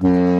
Mm-hmm.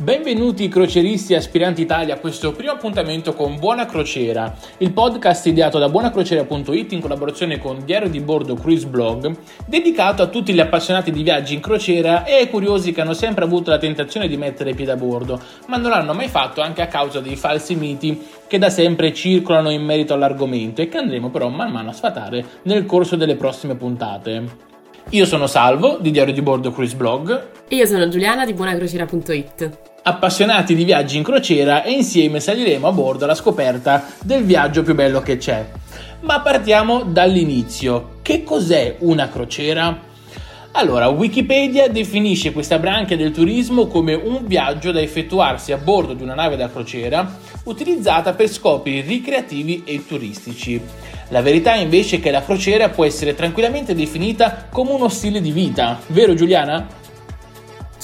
Benvenuti croceristi e aspiranti Italia a questo primo appuntamento con Buona Crociera, il podcast ideato da buonacrociera.it in collaborazione con Diario di Bordo Cruise Blog, dedicato a tutti gli appassionati di viaggi in crociera e ai curiosi che hanno sempre avuto la tentazione di mettere piede a bordo, ma non l'hanno mai fatto anche a causa dei falsi miti che da sempre circolano in merito all'argomento e che andremo però man mano a sfatare nel corso delle prossime puntate. Io sono Salvo di Diario di Bordo Cruise Blog. E io sono Giuliana di buonacrociera.it. Appassionati di viaggi in crociera e insieme saliremo a bordo alla scoperta del viaggio più bello che c'è. Ma partiamo dall'inizio. Che cos'è una crociera? Allora, Wikipedia definisce questa branca del turismo come un viaggio da effettuarsi a bordo di una nave da crociera utilizzata per scopi ricreativi e turistici. La verità invece è che la crociera può essere tranquillamente definita come uno stile di vita, vero Giuliana?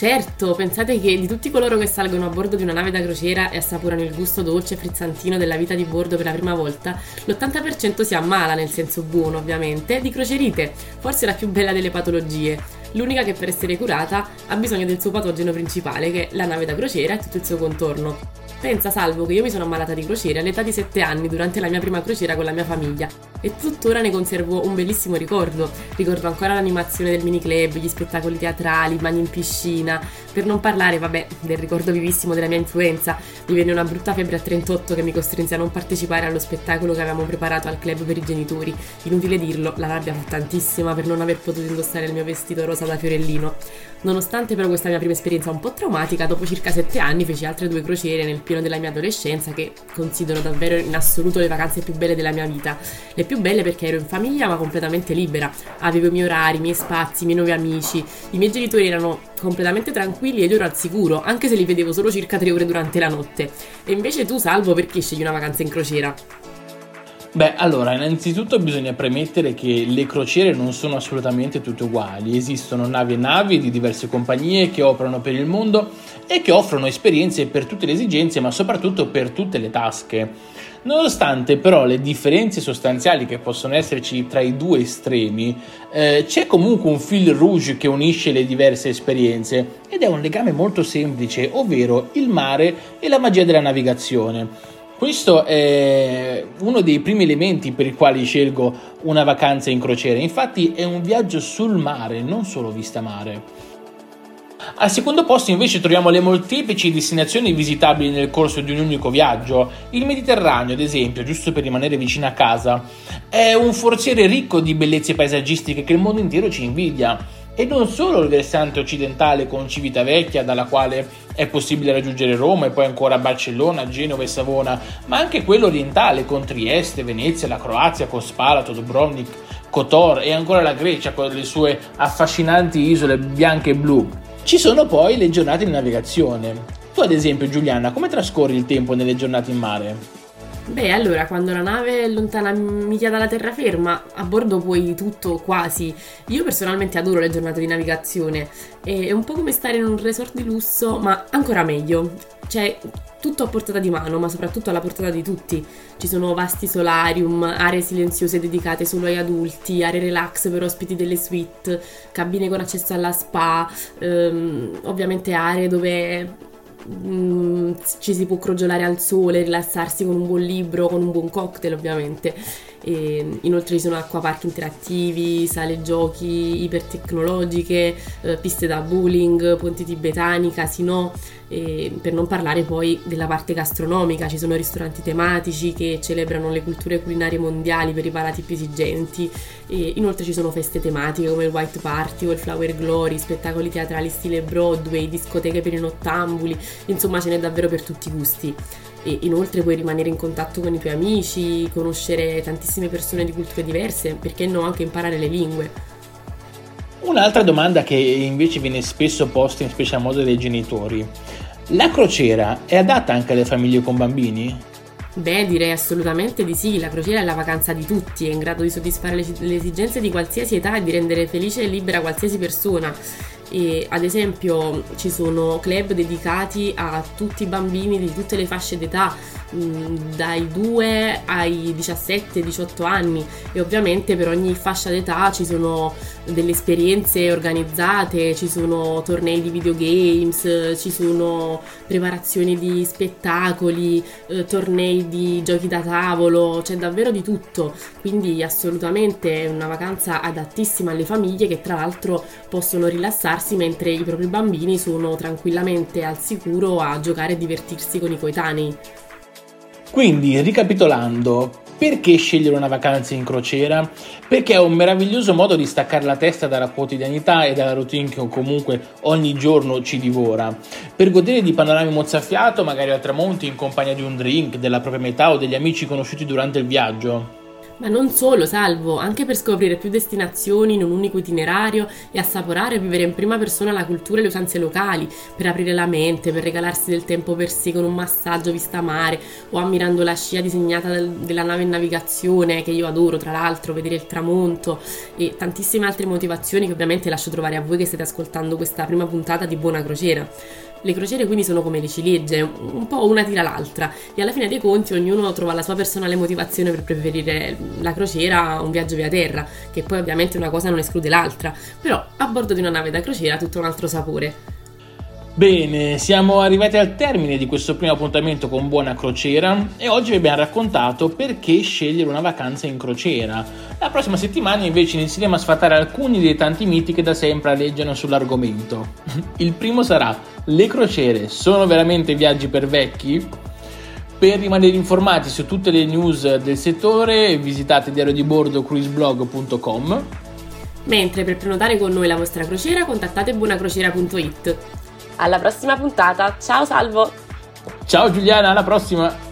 Certo, pensate che di tutti coloro che salgono a bordo di una nave da crociera e assaporano il gusto dolce e frizzantino della vita di bordo per la prima volta, l'80% si ammala, nel senso buono ovviamente, di crocerite, forse la più bella delle patologie. L'unica che per essere curata ha bisogno del suo patogeno principale, che è la nave da crociera e tutto il suo contorno. Pensa Salvo che io mi sono ammalata di crociere all'età di 7 anni durante la mia prima crociera con la mia famiglia e tuttora ne conservo un bellissimo ricordo. Ricordo ancora l'animazione del mini club, gli spettacoli teatrali, i bagni in piscina, per non parlare, vabbè, del ricordo vivissimo della mia influenza. Mi venne una brutta febbre a 38 che mi costrinse a non partecipare allo spettacolo che avevamo preparato al club per i genitori. Inutile dirlo, la rabbia fu tantissima per non aver potuto indossare il mio vestito rosa da fiorellino. Nonostante però questa mia prima esperienza un po' traumatica, dopo circa 7 anni feci altre due crociere nel pieno della mia adolescenza che considero davvero in assoluto le vacanze più belle della mia vita. Le più belle perché ero in famiglia ma completamente libera, avevo i miei orari, i miei spazi, i miei nuovi amici, i miei genitori erano completamente tranquilli ed ero al sicuro, anche se li vedevo solo circa 3 ore durante la notte. E invece tu, Salvo, perché scegli una vacanza in crociera? Beh, allora, innanzitutto bisogna premettere che le crociere non sono assolutamente tutte uguali. Esistono navi e navi di diverse compagnie che operano per il mondo e che offrono esperienze per tutte le esigenze, ma soprattutto per tutte le tasche. Nonostante però le differenze sostanziali che possono esserci tra i due estremi, eh, c'è comunque un fil rouge che unisce le diverse esperienze ed è un legame molto semplice, ovvero il mare e la magia della navigazione. Questo è uno dei primi elementi per i quali scelgo una vacanza in crociera, infatti è un viaggio sul mare, non solo vista mare. Al secondo posto invece troviamo le molteplici destinazioni visitabili nel corso di un unico viaggio. Il Mediterraneo, ad esempio, giusto per rimanere vicino a casa, è un forziere ricco di bellezze paesaggistiche che il mondo intero ci invidia e non solo il versante occidentale con Civitavecchia dalla quale è possibile raggiungere Roma e poi ancora Barcellona, Genova e Savona, ma anche quello orientale con Trieste, Venezia, la Croazia con Spalato, Dubrovnik, Kotor e ancora la Grecia con le sue affascinanti isole bianche e blu. Ci sono poi le giornate di navigazione. Tu ad esempio Giuliana, come trascorri il tempo nelle giornate in mare? Beh, allora, quando la nave è lontana miglia dalla terraferma, a bordo puoi tutto quasi. Io personalmente adoro le giornate di navigazione. È un po' come stare in un resort di lusso, ma ancora meglio. Cioè, tutto a portata di mano, ma soprattutto alla portata di tutti. Ci sono vasti solarium, aree silenziose dedicate solo agli adulti, aree relax per ospiti delle suite, cabine con accesso alla spa, ehm, ovviamente aree dove Mm, ci si può crogiolare al sole, rilassarsi con un buon libro, con un buon cocktail ovviamente. E inoltre ci sono acquapark interattivi, sale giochi ipertecnologiche, eh, piste da bowling, ponti tibetani, casino, per non parlare poi della parte gastronomica, ci sono ristoranti tematici che celebrano le culture culinarie mondiali per i palati più esigenti, e inoltre ci sono feste tematiche come il White Party o il Flower Glory, spettacoli teatrali stile Broadway, discoteche per i nottambuli, insomma ce n'è davvero per tutti i gusti e inoltre puoi rimanere in contatto con i tuoi amici, conoscere tantissime persone di culture diverse, perché no anche imparare le lingue. Un'altra domanda che invece viene spesso posta in special modo dai genitori. La crociera è adatta anche alle famiglie con bambini? Beh, direi assolutamente di sì, la crociera è la vacanza di tutti, è in grado di soddisfare le, esigenze di qualsiasi età e di rendere felice e libera qualsiasi persona. E ad esempio ci sono club dedicati a tutti i bambini di tutte le fasce d'età, dai 2 ai 17-18 anni. E ovviamente per ogni fascia d'età ci sono delle esperienze organizzate, ci sono tornei di videogames, ci sono preparazioni di spettacoli, eh, tornei di giochi da tavolo, c'è davvero di tutto, quindi assolutamente è una vacanza adattissima alle famiglie che tra l'altro possono rilassarsi mentre i propri bambini sono tranquillamente al sicuro a giocare e divertirsi con i coetanei. Quindi, ricapitolando, perché scegliere una vacanza in crociera? Perché è un meraviglioso modo di staccare la testa dalla quotidianità e dalla routine che comunque ogni giorno ci divora. Per godere di panorami mozzafiato, magari al tramonto in compagnia di un drink, della propria metà o degli amici conosciuti durante il viaggio. Ma non solo, salvo, anche per scoprire più destinazioni in un unico itinerario e assaporare e vivere in prima persona la cultura e le usanze locali, per aprire la mente, per regalarsi del tempo per sé con un massaggio vista mare o ammirando la scia disegnata del, della nave in navigazione, che io adoro tra l'altro, vedere il tramonto e tantissime altre motivazioni che ovviamente lascio trovare a voi che state ascoltando questa prima puntata di Buona Crociera. Le crociere quindi sono come le ciliegie, un po' una tira l'altra e alla fine dei conti ognuno trova la sua personale motivazione per preferire la crociera a un viaggio via terra, che poi ovviamente una cosa non esclude l'altra, però a bordo di una nave da crociera ha tutto un altro sapore. Bene, siamo arrivati al termine di questo primo appuntamento con Buona Crociera e oggi vi abbiamo raccontato perché scegliere una vacanza in crociera. La prossima settimana invece inizieremo a sfatare alcuni dei tanti miti che da sempre aleggiano sull'argomento. Il primo sarà: le crociere sono veramente viaggi per vecchi? Per rimanere informati su tutte le news del settore visitate diario di bordo cruiseblog.com Mentre per prenotare con noi la vostra crociera contattate buonacrociera.it alla prossima puntata. Ciao Salvo! Ciao Giuliana, alla prossima!